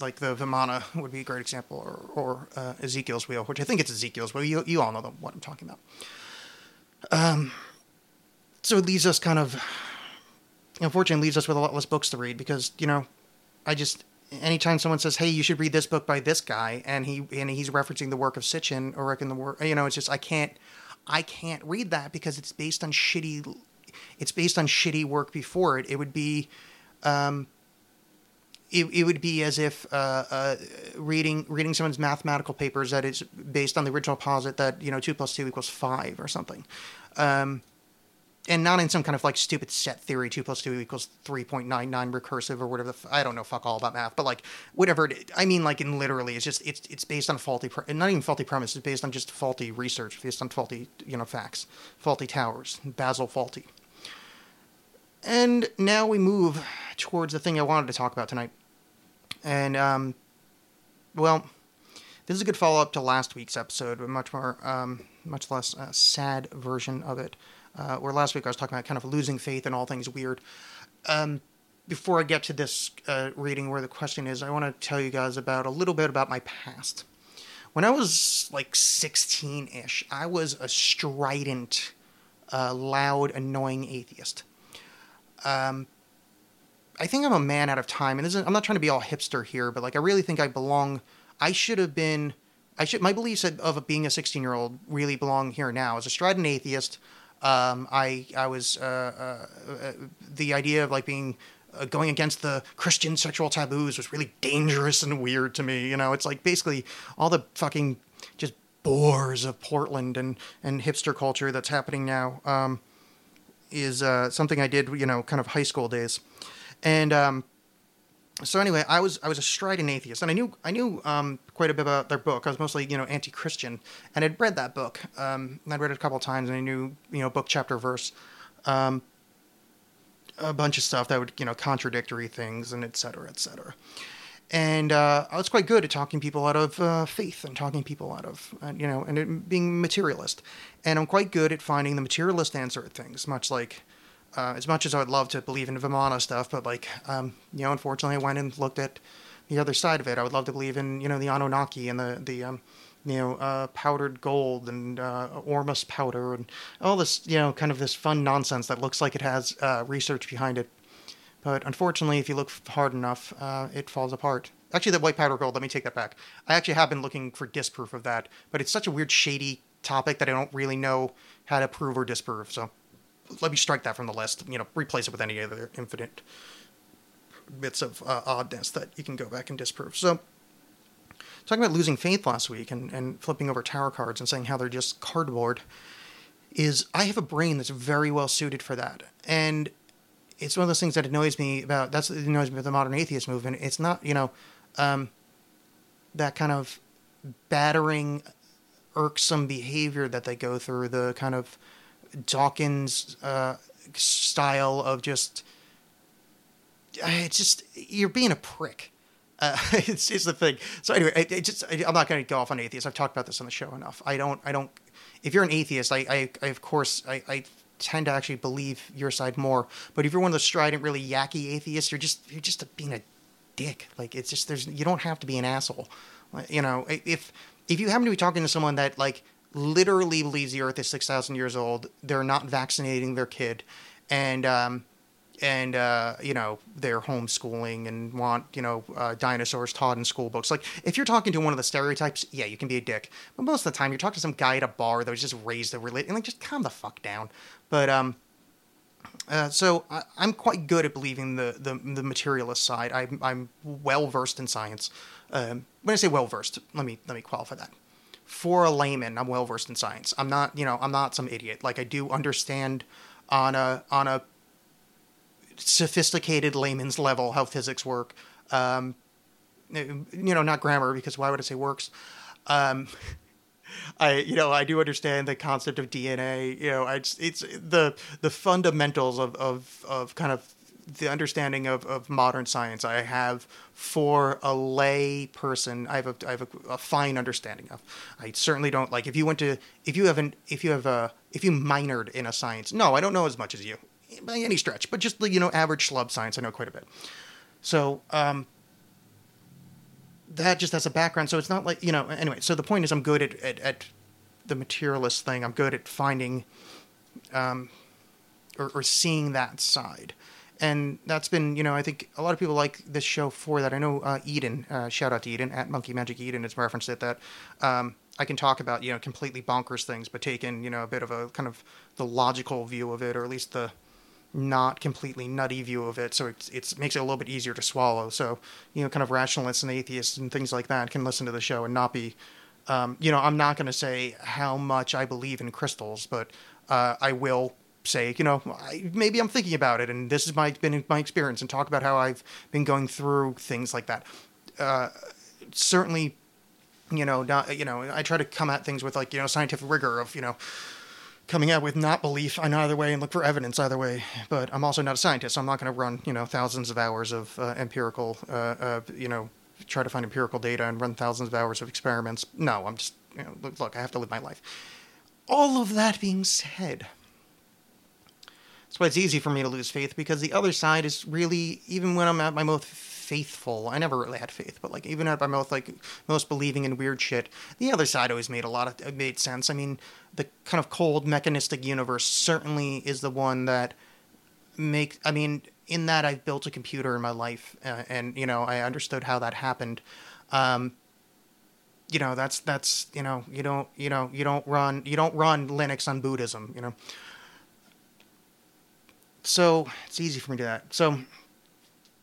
like the Vimana would be a great example, or, or uh, Ezekiel's wheel, which I think it's Ezekiel's wheel. You, you all know the, what I'm talking about. Um, so it leaves us kind of, unfortunately, leaves us with a lot less books to read because you know, I just anytime someone says, "Hey, you should read this book by this guy," and he and he's referencing the work of Sitchin or in the work, you know, it's just I can't, I can't read that because it's based on shitty, it's based on shitty work before it. It would be. Um, it, it would be as if uh, uh, reading reading someone's mathematical papers that is based on the original posit that you know two plus two equals five or something, um, and not in some kind of like stupid set theory two plus two equals three point nine nine recursive or whatever. The f- I don't know fuck all about math, but like whatever. It, I mean, like in literally, it's just it's it's based on faulty pre- not even faulty premise. It's based on just faulty research, based on faulty you know facts, Fawlty Towers, Basil Fawlty. And now we move towards the thing I wanted to talk about tonight. And, um, well, this is a good follow up to last week's episode, but much more, um, much less uh, sad version of it. Uh, where last week I was talking about kind of losing faith in all things weird. Um, before I get to this uh, reading, where the question is, I want to tell you guys about a little bit about my past. When I was like 16 ish, I was a strident, uh, loud, annoying atheist. Um, I think I'm a man out of time, and is, I'm not trying to be all hipster here, but like I really think I belong. I should have been. I should. My beliefs of being a 16 year old really belong here now. As a strident atheist, um, I I was uh, uh, uh, the idea of like being uh, going against the Christian sexual taboos was really dangerous and weird to me. You know, it's like basically all the fucking just bores of Portland and and hipster culture that's happening now um, is uh, something I did. You know, kind of high school days. And um, so anyway, I was I was a strident atheist, and I knew I knew um, quite a bit about their book. I was mostly you know anti-Christian, and I'd read that book. Um, I'd read it a couple times, and I knew you know book chapter verse, um, a bunch of stuff that would you know contradictory things and et cetera, et cetera. And uh, I was quite good at talking people out of uh, faith and talking people out of uh, you know and being materialist. And I'm quite good at finding the materialist answer at things, much like uh, as much as I would love to believe in Vimana stuff, but like, um, you know, unfortunately, I went and looked at the other side of it. I would love to believe in, you know, the Anunnaki and the the um, you know uh, powdered gold and uh, Ormus powder and all this, you know, kind of this fun nonsense that looks like it has uh, research behind it. But unfortunately, if you look hard enough, uh, it falls apart. Actually, that white powder gold. Let me take that back. I actually have been looking for disproof of that, but it's such a weird, shady topic that I don't really know how to prove or disprove. So let me strike that from the list. You know, replace it with any other infinite bits of uh, oddness that you can go back and disprove. So, talking about losing faith last week and, and flipping over tarot cards and saying how they're just cardboard, is I have a brain that's very well suited for that. And it's one of those things that annoys me about that's what annoys me about the modern atheist movement. It's not, you know, um, that kind of battering, irksome behavior that they go through, the kind of Dawkins uh, style of just it's just you're being a prick. Uh, [laughs] it's, it's the thing. So anyway, it, it just I, am not going to go off on atheists. I've talked about this on the show enough. I don't. I don't. If you're an atheist, I, I, I of course, I, I tend to actually believe your side more. But if you're one of those strident, really yucky atheists, you're just you're just being a dick. Like it's just there's you don't have to be an asshole. You know, if if you happen to be talking to someone that like literally believes the Earth is six thousand years old. They're not vaccinating their kid, and um, and uh, you know they're homeschooling and want you know uh, dinosaurs taught in school books. Like if you're talking to one of the stereotypes, yeah, you can be a dick. But most of the time, you're talking to some guy at a bar that was just raised a religion, like just calm the fuck down. But um, uh, so I, I'm quite good at believing the the, the materialist side. I'm I'm well versed in science. Um, when I say well versed, let me let me qualify that. For a layman, I'm well versed in science. I'm not you know I'm not some idiot. Like I do understand on a on a sophisticated layman's level how physics work. Um, you know, not grammar because why would I say works? Um, [laughs] I you know I do understand the concept of DNA. You know, it's it's the the fundamentals of of of kind of the understanding of, of modern science I have for a lay person I have a, I have a, a fine understanding of I certainly don't like if you went to if you haven't if you have a if you minored in a science no I don't know as much as you by any stretch but just the you know average schlub science I know quite a bit so um that just as a background. So it's not like you know. Anyway, so the point is, I'm good at at, at the materialist thing. I'm good at finding, um, or, or seeing that side, and that's been you know I think a lot of people like this show for that. I know uh, Eden, uh, shout out to Eden at Monkey Magic Eden. It's referenced at that. Um, I can talk about you know completely bonkers things, but take in you know a bit of a kind of the logical view of it, or at least the not completely nutty view of it, so it's it's makes it a little bit easier to swallow. So you know, kind of rationalists and atheists and things like that can listen to the show and not be, um, you know, I'm not going to say how much I believe in crystals, but uh, I will say, you know, I, maybe I'm thinking about it, and this has my been my experience, and talk about how I've been going through things like that. Uh, certainly, you know, not you know, I try to come at things with like you know scientific rigor of you know coming out with not belief in either way and look for evidence either way. But I'm also not a scientist, so I'm not going to run you know thousands of hours of uh, empirical, uh, you know, try to find empirical data and run thousands of hours of experiments. No, I'm just you know, look, look, I have to live my life. All of that being said. That's why it's easy for me to lose faith because the other side is really, even when I'm at my most faithful, I never really had faith, but like even at my most like most believing in weird shit, the other side always made a lot of made sense. I mean, the kind of cold mechanistic universe certainly is the one that make. I mean, in that I've built a computer in my life, uh, and you know I understood how that happened. Um, you know that's that's you know you don't you know you don't run you don't run Linux on Buddhism. You know so it's easy for me to do that. So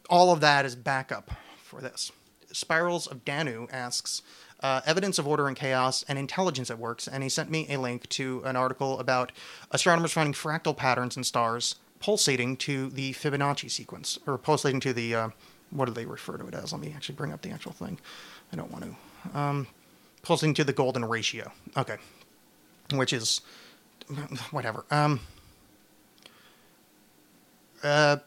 all of that is backup for this. Spirals of Danu asks uh, evidence of order and chaos and intelligence at works, and he sent me a link to an article about astronomers finding fractal patterns in stars pulsating to the Fibonacci sequence, or pulsating to the uh, what do they refer to it as? Let me actually bring up the actual thing. I don't want to. Um, pulsating to the golden ratio. Okay, which is whatever. Um, uh,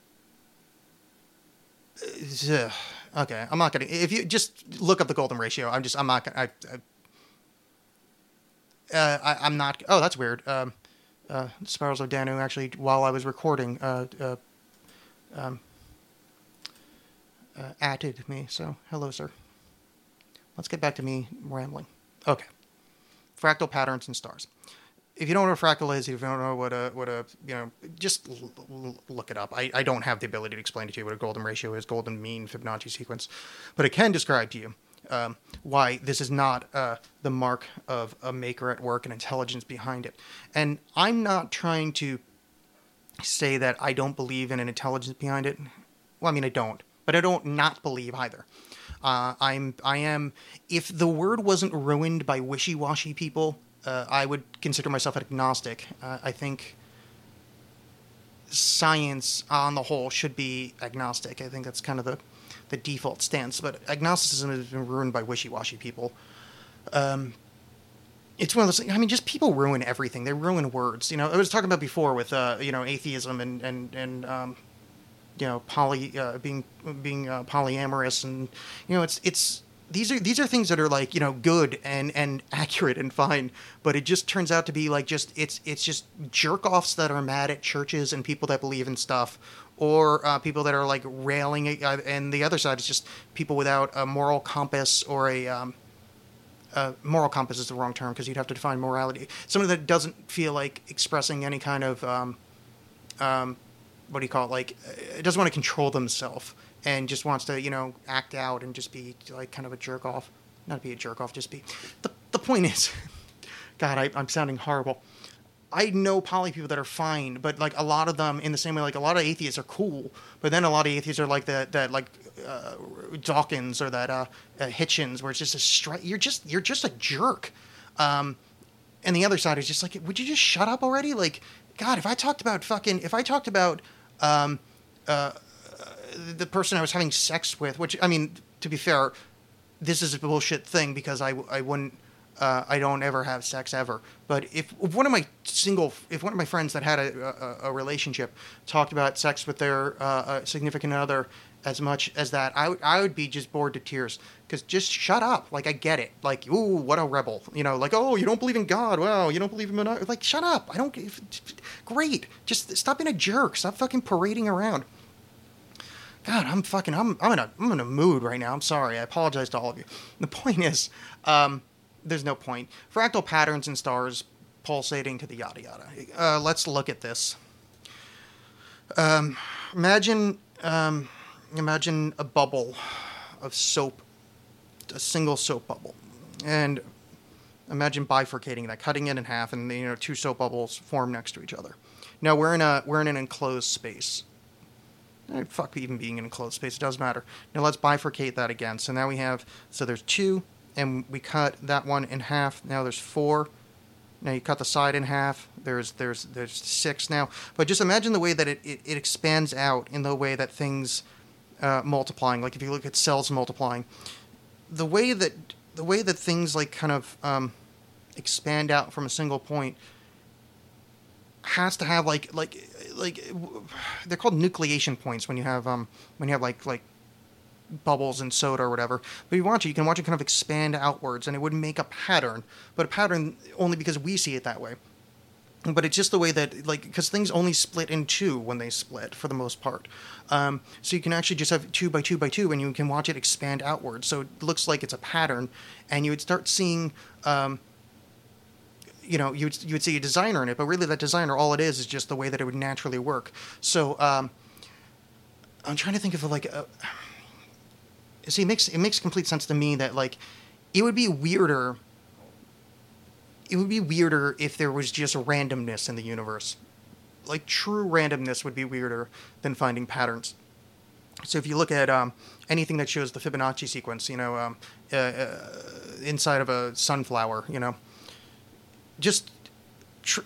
okay, I'm not gonna. If you just look up the golden ratio, I'm just. I'm not gonna. I, I, uh, I, I'm not. Oh, that's weird. Um, uh, Spirals of Danu actually, while I was recording, uh, uh, um, uh, added me. So, hello, sir. Let's get back to me rambling. Okay. Fractal patterns and stars if you don't know what fractal is, if you don't know what a what a you know, just l- l- look it up. I, I don't have the ability to explain to you what a golden ratio is, golden mean Fibonacci sequence, but it can describe to you um, why this is not uh, the mark of a maker at work and intelligence behind it. And I'm not trying to say that I don't believe in an intelligence behind it. Well, I mean I don't, but I don't not believe either. Uh, I'm I am if the word wasn't ruined by wishy-washy people uh, I would consider myself agnostic. Uh, I think science on the whole should be agnostic. I think that's kind of the, the default stance. But agnosticism has been ruined by wishy washy people. Um, it's one of those. I mean, just people ruin everything. They ruin words. You know, I was talking about before with uh, you know atheism and and and um, you know poly uh, being being uh, polyamorous and you know it's it's these are these are things that are like you know good and and [laughs] accurate and fine but it just turns out to be like just it's it's just jerk offs that are mad at churches and people that believe in stuff or uh, people that are like railing uh, and the other side is just people without a moral compass or a um, uh, moral compass is the wrong term because you'd have to define morality. someone that doesn't feel like expressing any kind of um, um, what do you call it? Like, uh, doesn't want to control themselves and just wants to, you know, act out and just be like kind of a jerk off. Not be a jerk off, just be. The the point is, [laughs] God, I, I'm sounding horrible. I know poly people that are fine, but like a lot of them, in the same way, like a lot of atheists are cool, but then a lot of atheists are like that, that like uh, Dawkins or that uh, uh, Hitchens, where it's just a straight. You're just you're just a jerk. Um, and the other side is just like, would you just shut up already? Like, God, if I talked about fucking, if I talked about um, uh, the person I was having sex with, which I mean, to be fair, this is a bullshit thing because I, I wouldn't uh, I don't ever have sex ever. But if, if one of my single if one of my friends that had a, a, a relationship talked about sex with their uh, significant other as much as that, I would I would be just bored to tears because just shut up. Like I get it. Like ooh, what a rebel. You know, like oh, you don't believe in God. Wow, you don't believe in mono-" like shut up. I don't. If, great. Just stop being a jerk. Stop fucking parading around. God, I'm fucking, I'm, I'm in a, I'm in a mood right now. I'm sorry. I apologize to all of you. [laughs] The point is, um, there's no point. Fractal patterns and stars pulsating to the yada yada. Uh, let's look at this. Um, imagine, um, imagine a bubble of soap, a single soap bubble, and imagine bifurcating that, cutting it in half, and you know two soap bubbles form next to each other. Now we're in a we're in an enclosed space. Eh, fuck even being in a closed space, it doesn't matter. Now let's bifurcate that again. So now we have so there's two, and we cut that one in half. Now there's four. Now you cut the side in half. There's there's there's six now. But just imagine the way that it, it, it expands out in the way that things uh, multiplying. Like if you look at cells multiplying, the way that the way that things like kind of um, expand out from a single point has to have like like like they're called nucleation points when you have um when you have like like bubbles in soda or whatever. But if you watch it, you can watch it kind of expand outwards, and it would make a pattern, but a pattern only because we see it that way. But it's just the way that like because things only split in two when they split for the most part. Um, so you can actually just have two by two by two, and you can watch it expand outwards. So it looks like it's a pattern, and you would start seeing. Um, you know, you would, you would see a designer in it, but really that designer, all it is, is just the way that it would naturally work. So um, I'm trying to think of like a, see, it makes it makes complete sense to me that like it would be weirder. It would be weirder if there was just randomness in the universe. Like true randomness would be weirder than finding patterns. So if you look at um, anything that shows the Fibonacci sequence, you know, um, uh, uh, inside of a sunflower, you know, just tr-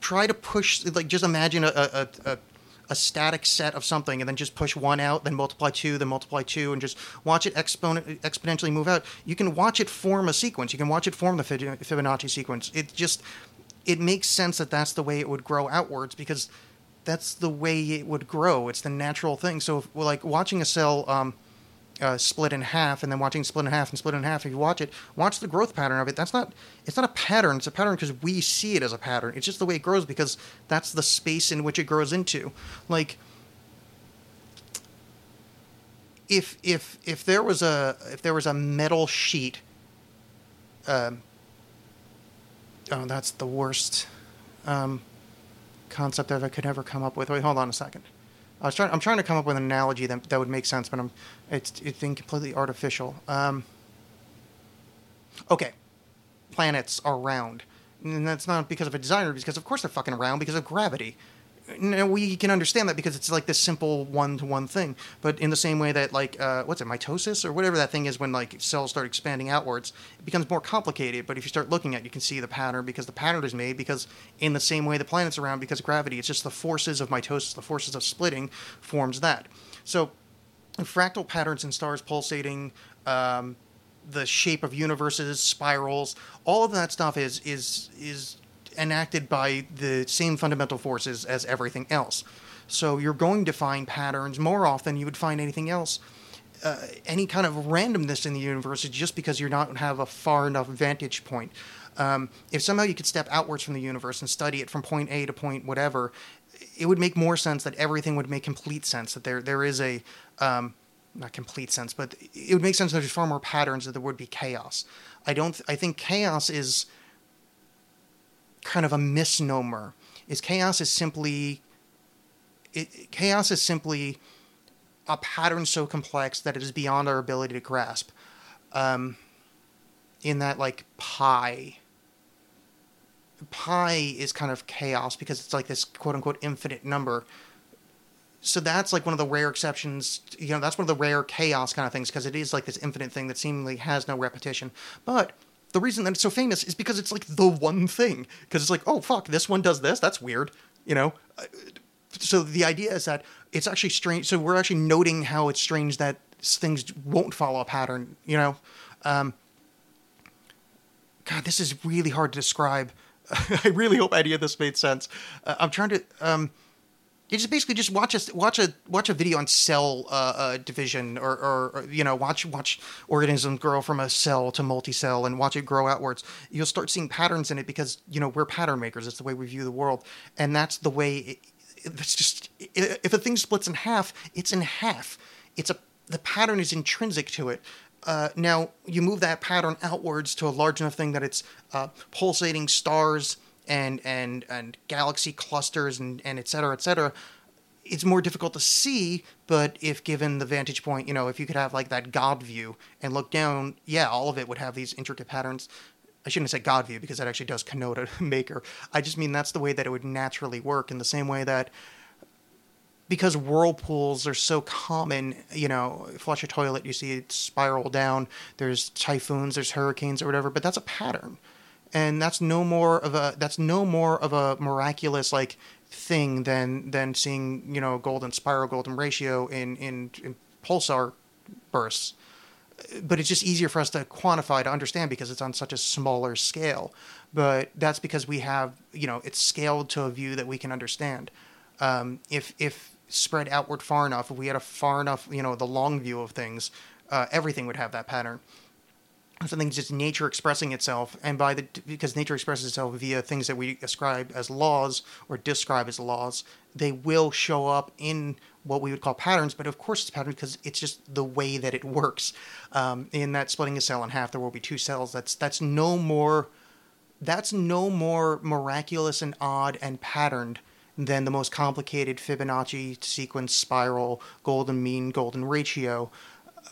try to push like just imagine a, a, a, a static set of something and then just push one out then multiply two then multiply two and just watch it exponent exponentially move out. You can watch it form a sequence. You can watch it form the fibonacci sequence. It just it makes sense that that's the way it would grow outwards because that's the way it would grow. It's the natural thing. So if, like watching a cell um, uh, split in half and then watching split in half and split in half if you watch it watch the growth pattern of it. That's not it's not a pattern it's a pattern because we see it as a pattern. It's just the way it grows because that's the space in which it grows into. Like if if if there was a if there was a metal sheet um oh that's the worst um concept that I could ever come up with. Wait hold on a second I was trying. I'm trying to come up with an analogy that that would make sense, but I'm it's it's being completely artificial. Um, okay, planets are round, and that's not because of a designer, because of course they're fucking round because of gravity. Now we can understand that because it's like this simple one-to-one thing. But in the same way that like uh, what's it, mitosis or whatever that thing is, when like cells start expanding outwards, it becomes more complicated. But if you start looking at, it, you can see the pattern because the pattern is made because in the same way the planet's around because of gravity. It's just the forces of mitosis, the forces of splitting, forms that. So fractal patterns in stars pulsating. Um, the shape of universes, spirals, all of that stuff is is is enacted by the same fundamental forces as everything else. So you're going to find patterns more often than you would find anything else. Uh, any kind of randomness in the universe is just because you don't have a far enough vantage point. Um, if somehow you could step outwards from the universe and study it from point A to point whatever, it would make more sense that everything would make complete sense. That there there is a um, not complete sense, but it would make sense that there's far more patterns that there would be chaos. I don't. I think chaos is kind of a misnomer. Is chaos is simply it, chaos is simply a pattern so complex that it is beyond our ability to grasp. Um, in that, like pi, pi is kind of chaos because it's like this quote unquote infinite number. So that's like one of the rare exceptions. You know, that's one of the rare chaos kind of things because it is like this infinite thing that seemingly has no repetition. But the reason that it's so famous is because it's like the one thing. Because it's like, oh fuck, this one does this. That's weird. You know. Uh, So the idea is that it's actually strange. So we're actually noting how it's strange that things won't follow a pattern. You know. Um, God, this is really hard to describe. [laughs] I really hope any of this made sense. Uh, I'm trying to. Um, you just basically just watch a watch a watch a video on cell uh, uh, division, or, or, or you know watch watch organisms grow from a cell to multi-cell, and watch it grow outwards. You'll start seeing patterns in it because you know we're pattern makers. It's the way we view the world, and that's the way. It, it's just if a thing splits in half, it's in half. It's a the pattern is intrinsic to it. Uh, now you move that pattern outwards to a large enough thing that it's uh, pulsating stars and and and galaxy clusters and and et cetera, et cetera. It's more difficult to see, but if given the vantage point, you know, if you could have like that God view and look down, yeah, all of it would have these intricate patterns. I shouldn't say God view because that actually does connote a [laughs] maker. I just mean that's the way that it would naturally work in the same way that because whirlpools are so common, you know, flush a toilet, you see it spiral down. There's typhoons, there's hurricanes or whatever, but that's a pattern, and that's no more of a that's no more of a miraculous like thing than than seeing you know golden spiral, golden ratio in in, in pulsar bursts. But it's just easier for us to quantify to understand because it's on such a smaller scale. But that's because we have you know it's scaled to a view that we can understand. Um, if if spread outward far enough, if we had a far enough, you know, the long view of things, uh, everything would have that pattern. Something's just nature expressing itself, and by the because nature expresses itself via things that we ascribe as laws or describe as laws, they will show up in what we would call patterns. But of course, it's patterns because it's just the way that it works. Um, in that splitting a cell in half, there will be two cells. That's that's no more that's no more miraculous and odd and patterned than the most complicated Fibonacci sequence spiral, golden mean, golden ratio.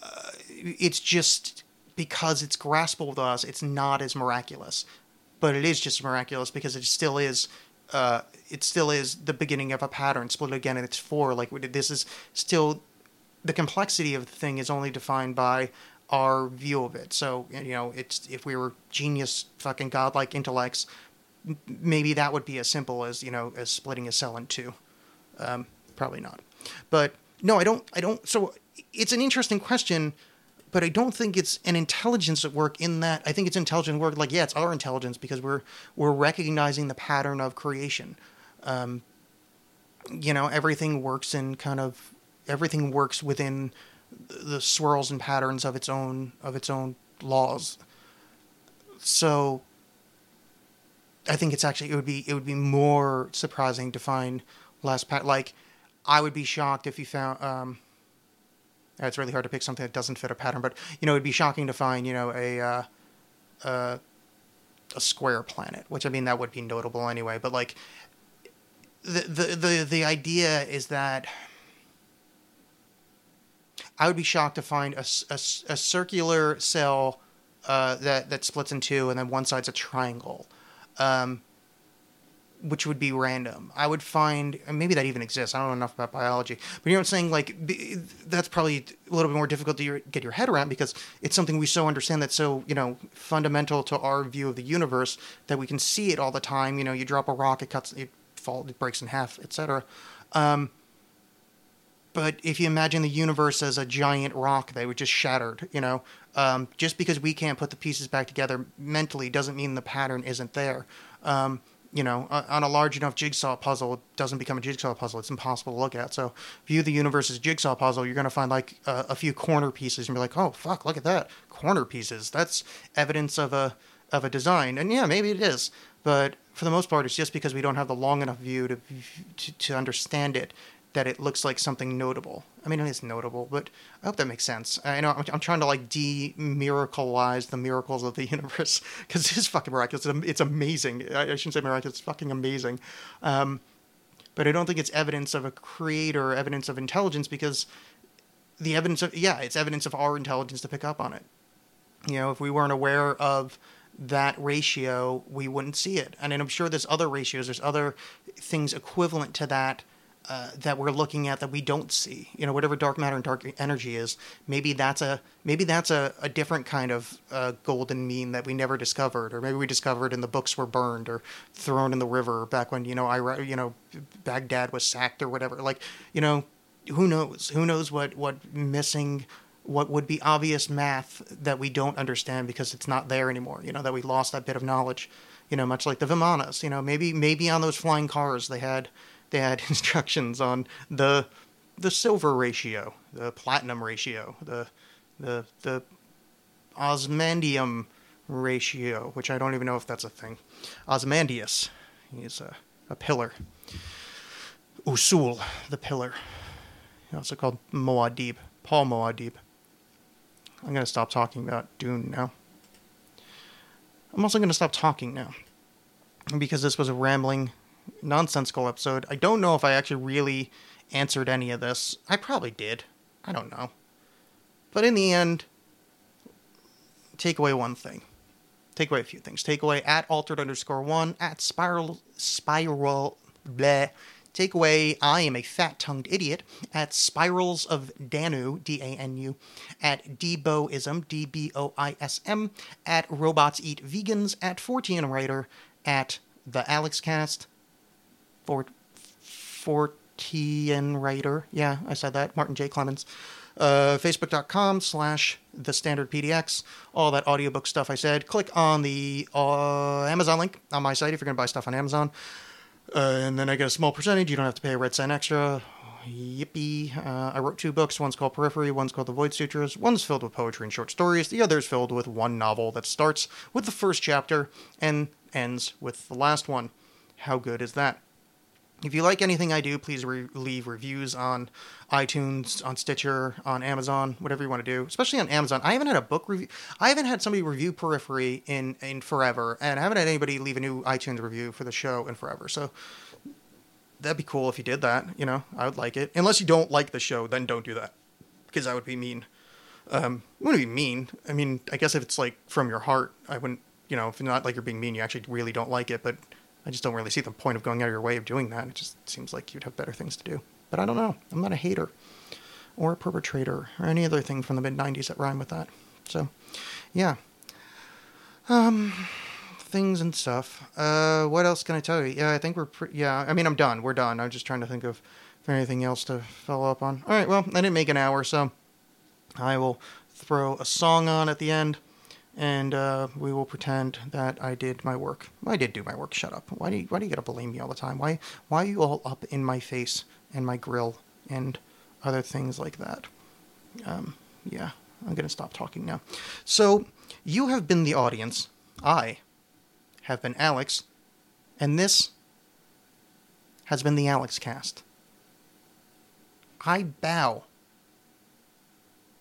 Uh, it's just because it's graspable with us, it's not as miraculous, but it is just miraculous because it still is. Uh, it still is the beginning of a pattern split again, and it's four. Like this is still the complexity of the thing is only defined by our view of it. So you know, it's if we were genius, fucking godlike intellects, maybe that would be as simple as you know as splitting a cell in two. Um, probably not, but no, I don't. I don't. So it's an interesting question, but I don't think it's an intelligence at work. In that, I think it's intelligent work. Like yeah, it's our intelligence because we're we're recognizing the pattern of creation. Um, you know, everything works in kind of everything works within the swirls and patterns of its own of its own laws. So I think it's actually it would be it would be more surprising to find less pat like I would be shocked if you found um it's really hard to pick something that doesn't fit a pattern but you know it'd be shocking to find you know a uh, uh, a square planet which I mean that would be notable anyway but like the the the, the idea is that I would be shocked to find a, a, a circular cell uh, that that splits in two and then one side's a triangle. Um, which would be random. I would find maybe that even exists. I don't know enough about biology, but you know what I'm saying. Like that's probably a little bit more difficult to get your head around because it's something we so understand that's so you know fundamental to our view of the universe that we can see it all the time. You know, you drop a rock, it cuts, it falls, it breaks in half, etc. Um, but if you imagine the universe as a giant rock that would just shattered, you know, um, just because we can't put the pieces back together mentally doesn't mean the pattern isn't there. Um, you know, on a large enough jigsaw puzzle, it doesn't become a jigsaw puzzle. It's impossible to look at. So, view the universe as a jigsaw puzzle. You're going to find like a, a few corner pieces and be like, "Oh, fuck, look at that corner pieces. That's evidence of a of a design." And yeah, maybe it is, but for the most part, it's just because we don't have the long enough view to to, to understand it that it looks like something notable. I mean, it is notable, but I hope that makes sense. I know I'm, I'm trying to like de-miracleize the miracles of the [laughs] universe because it is fucking miraculous. It's, amazing. I, I shouldn't say miraculous. It's fucking amazing. Um, but I don't think it's evidence of a creator, evidence of intelligence, because the evidence of yeah, it's evidence of our intelligence to pick up on it. You know, if we weren't aware of that ratio, we wouldn't see it. And I'm sure there's other ratios, there's other things equivalent to that uh, that we're looking at that we don't see. You know, whatever dark matter and dark energy is, maybe that's a maybe that's a, a different kind of uh, golden mean that we never discovered, or maybe we discovered and the books were burned or thrown in the river back when you know I you know Baghdad was sacked or whatever. Like you know, who knows? Who knows what what missing what would be obvious math that we don't understand because it's not there anymore. You know that we lost that bit of knowledge. You know, much like the Vimanas. You know, maybe maybe on those flying cars they had they had [laughs] instructions on the the silver ratio, the platinum ratio, the the the osmandium ratio, which I don't even know if that's a thing. Osmandius, he's a, a pillar. Usul, the pillar. Also called Muad'Dib, Paul Muad'Dib. I'm to stop talking about Dune now. I'm also to stop talking now. Because this was a rambling, nonsensical episode. I don't know if I actually really answered any of this. I probably did. I don't know. But in the end, take away one thing. Take away a few things. Take away at altered underscore one, at spiral, spiral, bleh. Take away I am a fat tongued idiot, at spirals of Danu, D A N U, at Deboism, D B O I S M, at robots eat vegans, at 14 writer, at the Alexxcast, for, 14 writer. Yeah, I said that. Martin J. Clemens. Uh, facebook.com slash the standard pdx all that audiobook stuff i said. Click on the uh, amazon link on my site if you're going to buy stuff on amazon. Uh, and then i get a small percentage. You don't have to pay a red cent extra. Yippee. Uh, i wrote two books. One's called periphery. One's called the void sutras. One's filled with poetry and short stories. The other is filled with one novel that starts with the first chapter and ends with the last one. How good is that if you like anything I do, please re- leave reviews on iTunes, on Stitcher, on Amazon, whatever you want to do. Especially on Amazon. I haven't had a book review. I haven't had somebody review Periphery in in forever, and I haven't had anybody leave a new iTunes review for the show in forever. So that'd be cool if you did that. You know, I would like it. Unless you don't like the show, then don't do that, because that would be mean. Um, wouldn't be mean. I mean, I guess if it's like from your heart, I wouldn't. You know, if it's not like you're being mean, you actually really don't like it, but I just don't really see the point of going out of your way of doing that. It just seems like you'd have better things to do. But I don't know. I'm not a hater or a perpetrator or any other thing from the mid 90s that rhyme with that. So, yeah. Um, things and stuff. Uh, what else can I tell you? Yeah, I think we're pretty. Yeah, I mean, I'm done. We're done. I'm just trying to think of if anything else to follow up on. All right, well, I didn't make an hour, so I will throw a song on at the end and uh, we will pretend that I did my work. I did do my work. Shut up. Why do you, why do you gotta blame me all the time? Why why are you all up in my face and my grill and other things like that? Um, yeah, I'm gonna stop talking now. So you have been the audience. I have been Alexx, and this has been the Alexxcast. I bow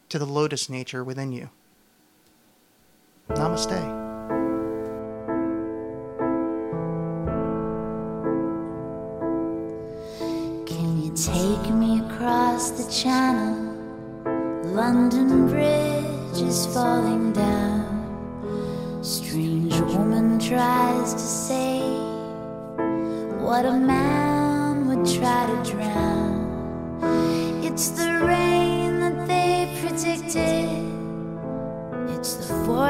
to the lotus nature within you. Namaste. Can you take me across the channel? London Bridge is falling down. Strange woman tries to save what a man would try to drown. It's the rain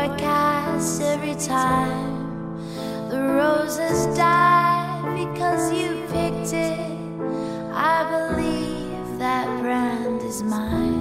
forecast every time. The roses die because you picked it. I believe that brand is mine.